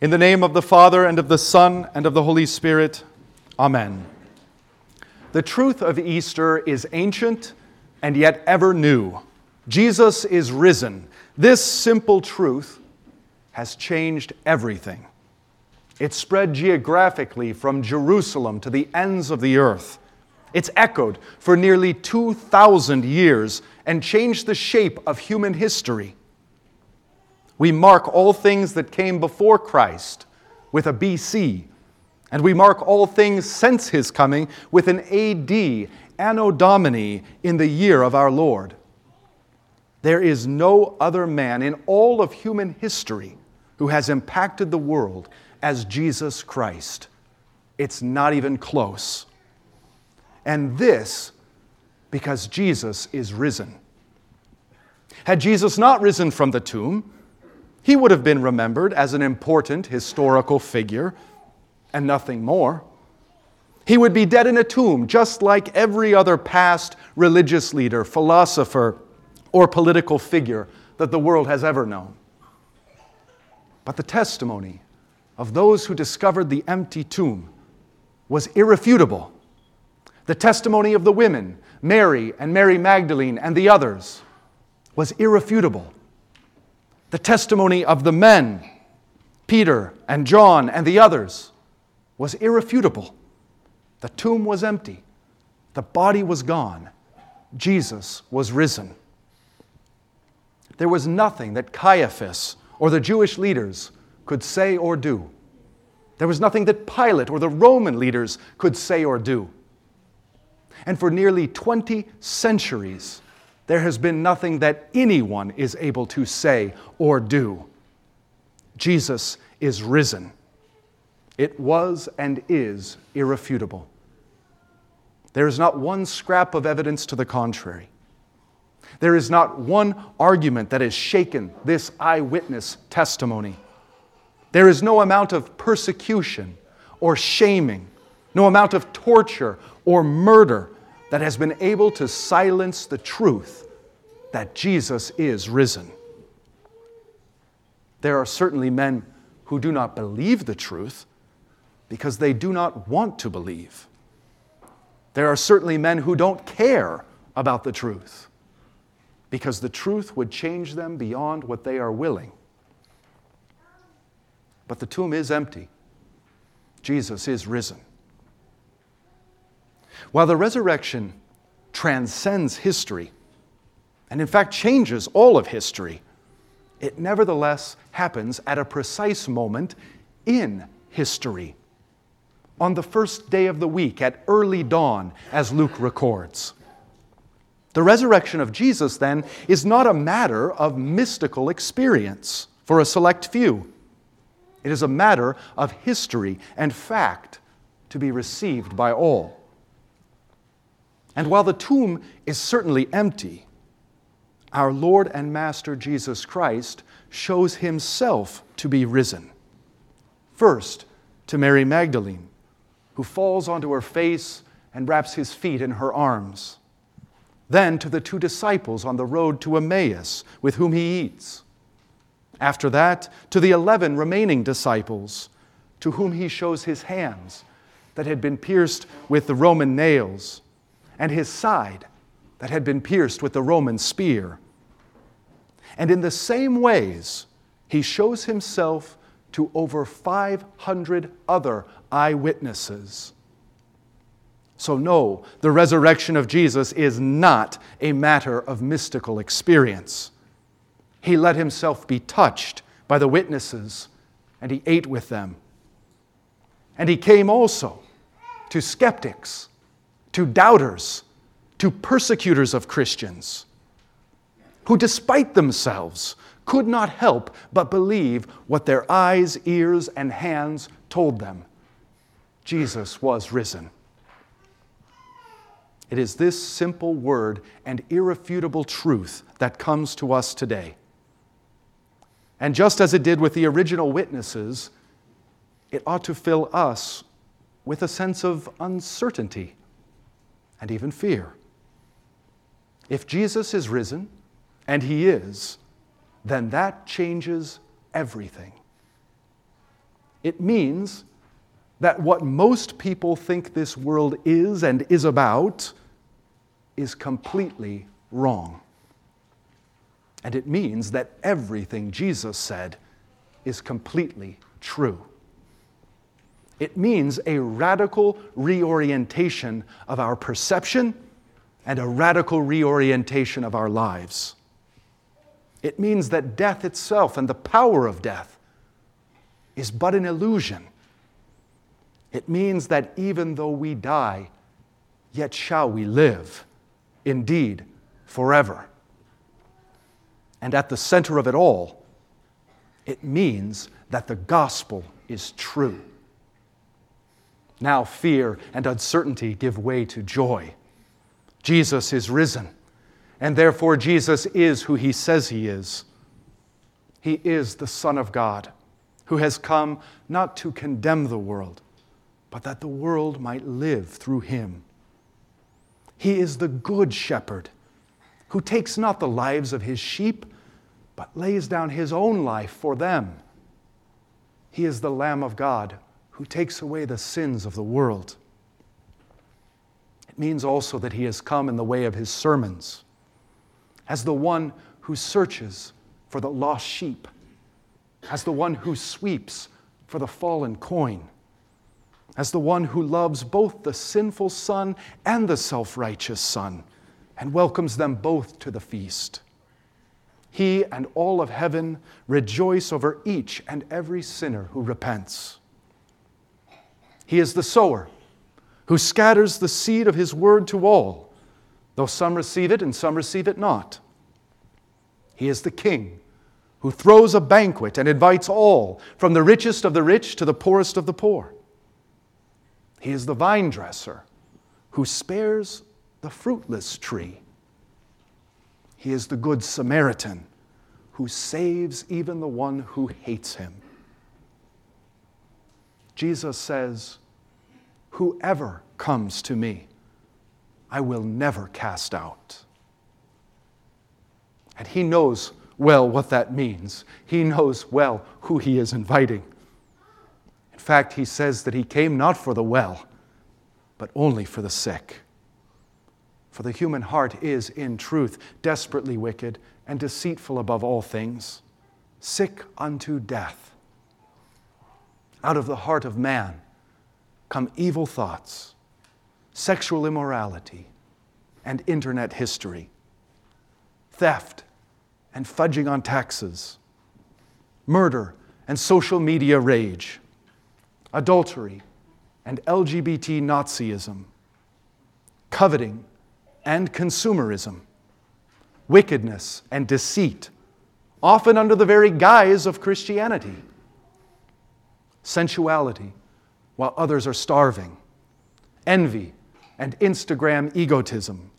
In the name of the Father, and of the Son, and of the Holy Spirit, Amen. The truth of Easter is ancient and yet ever new. Jesus is risen. This simple truth has changed everything. It spread geographically from Jerusalem to the ends of the earth. It's echoed for nearly 2,000 years and changed the shape of human history. We mark all things that came before Christ with a BC, and we mark all things since his coming with an AD, Anno Domini, in the year of our Lord. There is no other man in all of human history who has impacted the world as Jesus Christ. It's not even close. And this because Jesus is risen. Had Jesus not risen from the tomb, he would have been remembered as an important historical figure and nothing more. He would be dead in a tomb, just like every other past religious leader, philosopher, or political figure that the world has ever known. But the testimony of those who discovered the empty tomb was irrefutable. The testimony of the women, Mary and Mary Magdalene and the others, was irrefutable the testimony of the men, Peter and John and the others, was irrefutable. The tomb was empty, the body was gone, Jesus was risen. There was nothing that Caiaphas or the Jewish leaders could say or do. There was nothing that Pilate or the Roman leaders could say or do. And for nearly 20 centuries, there has been nothing that anyone is able to say or do. Jesus is risen. It was and is irrefutable. There is not one scrap of evidence to the contrary. There is not one argument that has shaken this eyewitness testimony. There is no amount of persecution or shaming, no amount of torture or murder that has been able to silence the truth that Jesus is risen. There are certainly men who do not believe the truth because they do not want to believe. There are certainly men who don't care about the truth because the truth would change them beyond what they are willing. But the tomb is empty. Jesus is risen. While the resurrection transcends history, and in fact changes all of history, it nevertheless happens at a precise moment in history. On the first day of the week, at early dawn, as Luke records. The resurrection of Jesus, then, is not a matter of mystical experience for a select few. It is a matter of history and fact to be received by all. And while the tomb is certainly empty, our Lord and Master Jesus Christ shows himself to be risen. First, to Mary Magdalene, who falls onto her face and wraps his feet in her arms. Then to the two disciples on the road to Emmaus, with whom he eats. After that, to the eleven remaining disciples, to whom he shows his hands that had been pierced with the Roman nails, and his side that had been pierced with the Roman spear. And in the same ways, he shows himself to over 500 other eyewitnesses. So, no, the resurrection of Jesus is not a matter of mystical experience. He let himself be touched by the witnesses, and he ate with them. And he came also to skeptics, to doubters, to persecutors of Christians, who, despite themselves, could not help but believe what their eyes, ears, and hands told them Jesus was risen. It is this simple word and irrefutable truth that comes to us today. And just as it did with the original witnesses, it ought to fill us with a sense of uncertainty and even fear. If Jesus is risen, and He is, then that changes everything. It means that what most people think this world is and is about is completely wrong. And it means that everything Jesus said is completely true. It means a radical reorientation of our perception and a radical reorientation of our lives. It means that death itself and the power of death is but an illusion. It means that even though we die, yet shall we live, indeed, forever. And at the center of it all, it means that the gospel is true. Now fear and uncertainty give way to joy. Jesus is risen, and therefore Jesus is who he says he is. He is the Son of God, who has come not to condemn the world, but that the world might live through him. He is the good shepherd, who takes not the lives of his sheep, but lays down his own life for them. He is the Lamb of God who takes away the sins of the world. It means also that he has come in the way of his sermons, as the one who searches for the lost sheep, as the one who sweeps for the fallen coin, as the one who loves both the sinful son and the self righteous son and welcomes them both to the feast. He and all of heaven rejoice over each and every sinner who repents. He is the sower who scatters the seed of his word to all, though some receive it and some receive it not. He is the king who throws a banquet and invites all, from the richest of the rich to the poorest of the poor. He is the vine dresser who spares the fruitless tree. He is the good Samaritan who saves even the one who hates him. Jesus says, Whoever comes to me, I will never cast out. And he knows well what that means. He knows well who he is inviting. In fact, he says that he came not for the well, but only for the sick. For the human heart is, in truth, desperately wicked and deceitful above all things, sick unto death. Out of the heart of man come evil thoughts, sexual immorality, and internet history, theft and fudging on taxes, murder and social media rage, adultery and LGBT Nazism, coveting and consumerism, wickedness and deceit, often under the very guise of Christianity sensuality, while others are starving, envy and Instagram egotism,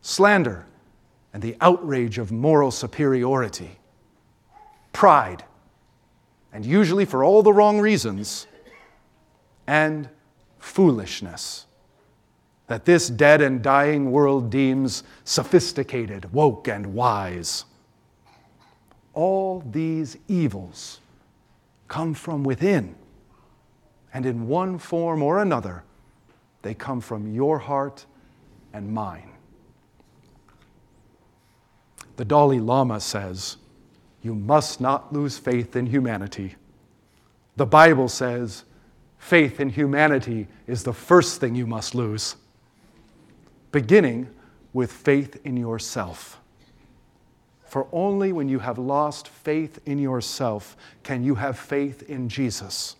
slander and the outrage of moral superiority, pride, and usually for all the wrong reasons, and foolishness that this dead and dying world deems sophisticated, woke, and wise. All these evils come from within. And in one form or another, they come from your heart and mine. The Dalai Lama says, You must not lose faith in humanity. The Bible says, Faith in humanity is the first thing you must lose, beginning with faith in yourself. For only when you have lost faith in yourself can you have faith in Jesus.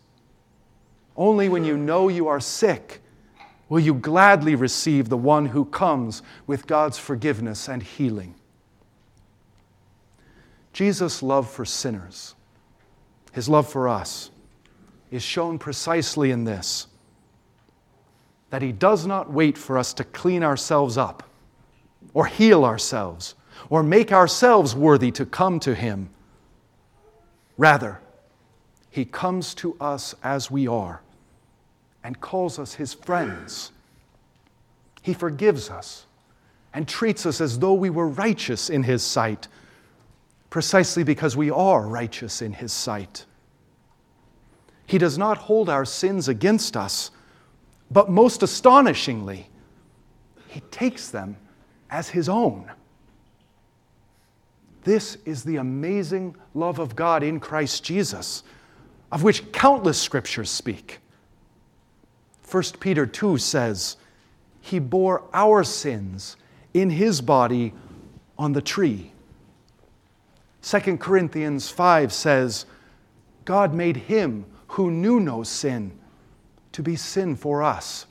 Only when you know you are sick will you gladly receive the one who comes with God's forgiveness and healing. Jesus' love for sinners, his love for us, is shown precisely in this that he does not wait for us to clean ourselves up or heal ourselves or make ourselves worthy to come to Him. Rather, He comes to us as we are and calls us His friends. He forgives us and treats us as though we were righteous in His sight, precisely because we are righteous in His sight. He does not hold our sins against us, but most astonishingly, He takes them as His own. This is the amazing love of God in Christ Jesus, of which countless scriptures speak. 1 Peter 2 says, He bore our sins in His body on the tree. 2 Corinthians 5 says, God made Him who knew no sin to be sin for us,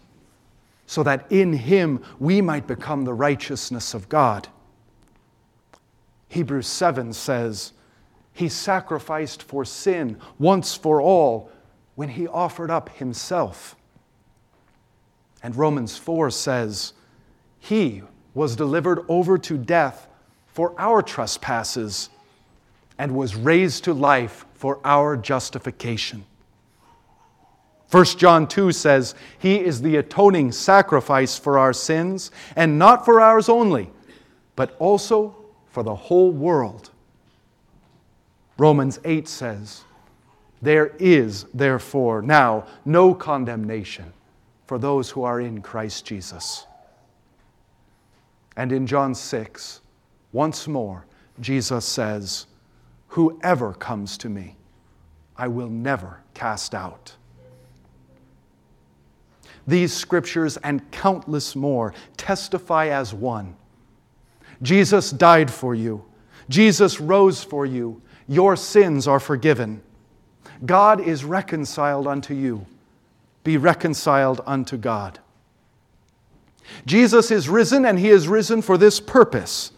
so that in Him we might become the righteousness of God. Hebrews 7 says, He sacrificed for sin once for all when He offered up Himself. And Romans 4 says, He was delivered over to death for our trespasses and was raised to life for our justification. 1 John 2 says, He is the atoning sacrifice for our sins, and not for ours only, but also for the whole world. Romans 8 says, There is therefore now no condemnation for those who are in Christ Jesus. And in John 6, once more, Jesus says, Whoever comes to me, I will never cast out. These scriptures and countless more testify as one Jesus died for you. Jesus rose for you. Your sins are forgiven. God is reconciled unto you. Be reconciled unto God. Jesus is risen, and he is risen for this purpose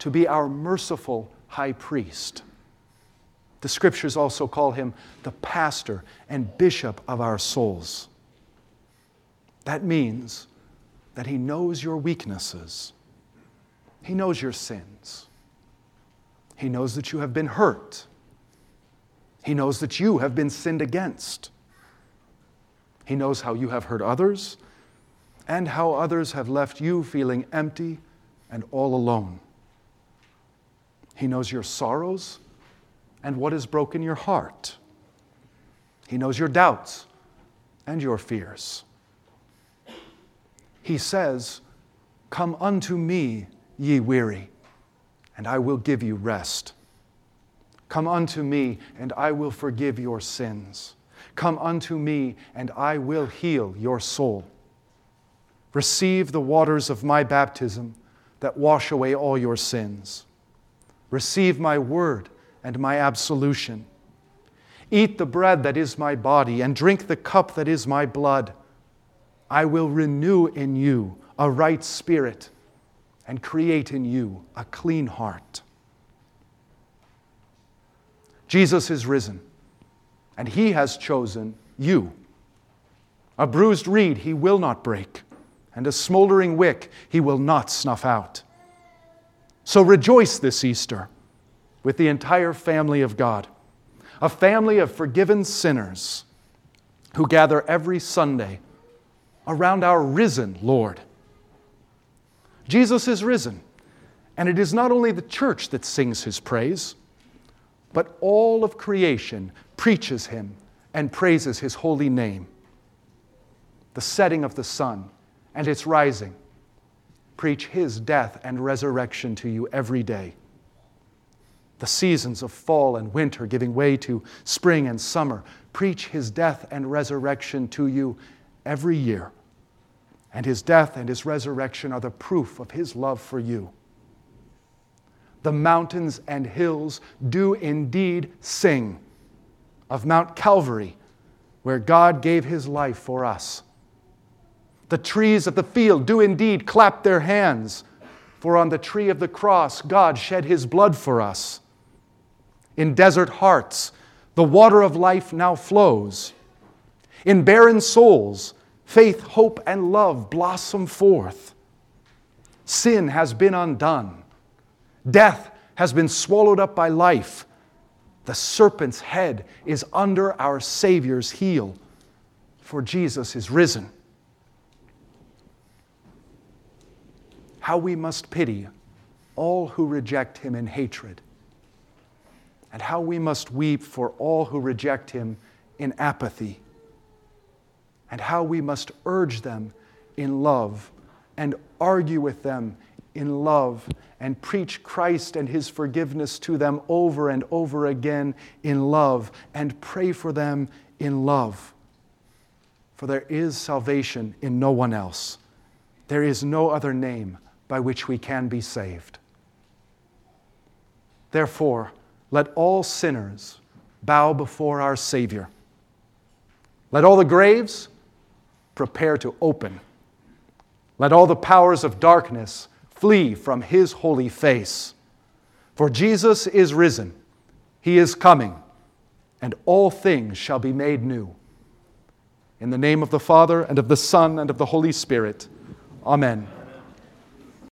to be our merciful high priest. The scriptures also call him the pastor and bishop of our souls. That means that he knows your weaknesses he knows your sins. He knows that you have been hurt. He knows that you have been sinned against. He knows how you have hurt others and how others have left you feeling empty and all alone. He knows your sorrows and what has broken your heart. He knows your doubts and your fears. He says, Come unto me, ye weary, and I will give you rest. Come unto me, and I will forgive your sins. Come unto me, and I will heal your soul. Receive the waters of my baptism that wash away all your sins. Receive my word and my absolution. Eat the bread that is my body, and drink the cup that is my blood. I will renew in you a right spirit and create in you a clean heart. Jesus is risen, and he has chosen you. A bruised reed he will not break, and a smoldering wick he will not snuff out. So rejoice this Easter with the entire family of God, a family of forgiven sinners who gather every Sunday around our risen Lord. Jesus is risen. And it is not only the church that sings his praise, but all of creation preaches him and praises his holy name. The setting of the sun and its rising preach his death and resurrection to you every day. The seasons of fall and winter giving way to spring and summer preach his death and resurrection to you every year and his death and his resurrection are the proof of his love for you. The mountains and hills do indeed sing of Mount Calvary, where God gave his life for us. The trees of the field do indeed clap their hands, for on the tree of the cross, God shed his blood for us. In desert hearts, the water of life now flows. In barren souls, faith, hope, and love blossom forth. Sin has been undone. Death has been swallowed up by life. The serpent's head is under our Savior's heel, for Jesus is risen. How we must pity all who reject him in hatred, and how we must weep for all who reject him in apathy, and how we must urge them in love and argue with them in love and preach Christ and his forgiveness to them over and over again in love and pray for them in love. For there is salvation in no one else. There is no other name by which we can be saved. Therefore, let all sinners bow before our Savior. Let all the graves prepare to open. Let all the powers of darkness flee from His holy face. For Jesus is risen, He is coming, and all things shall be made new. In the name of the Father, and of the Son, and of the Holy Spirit. Amen.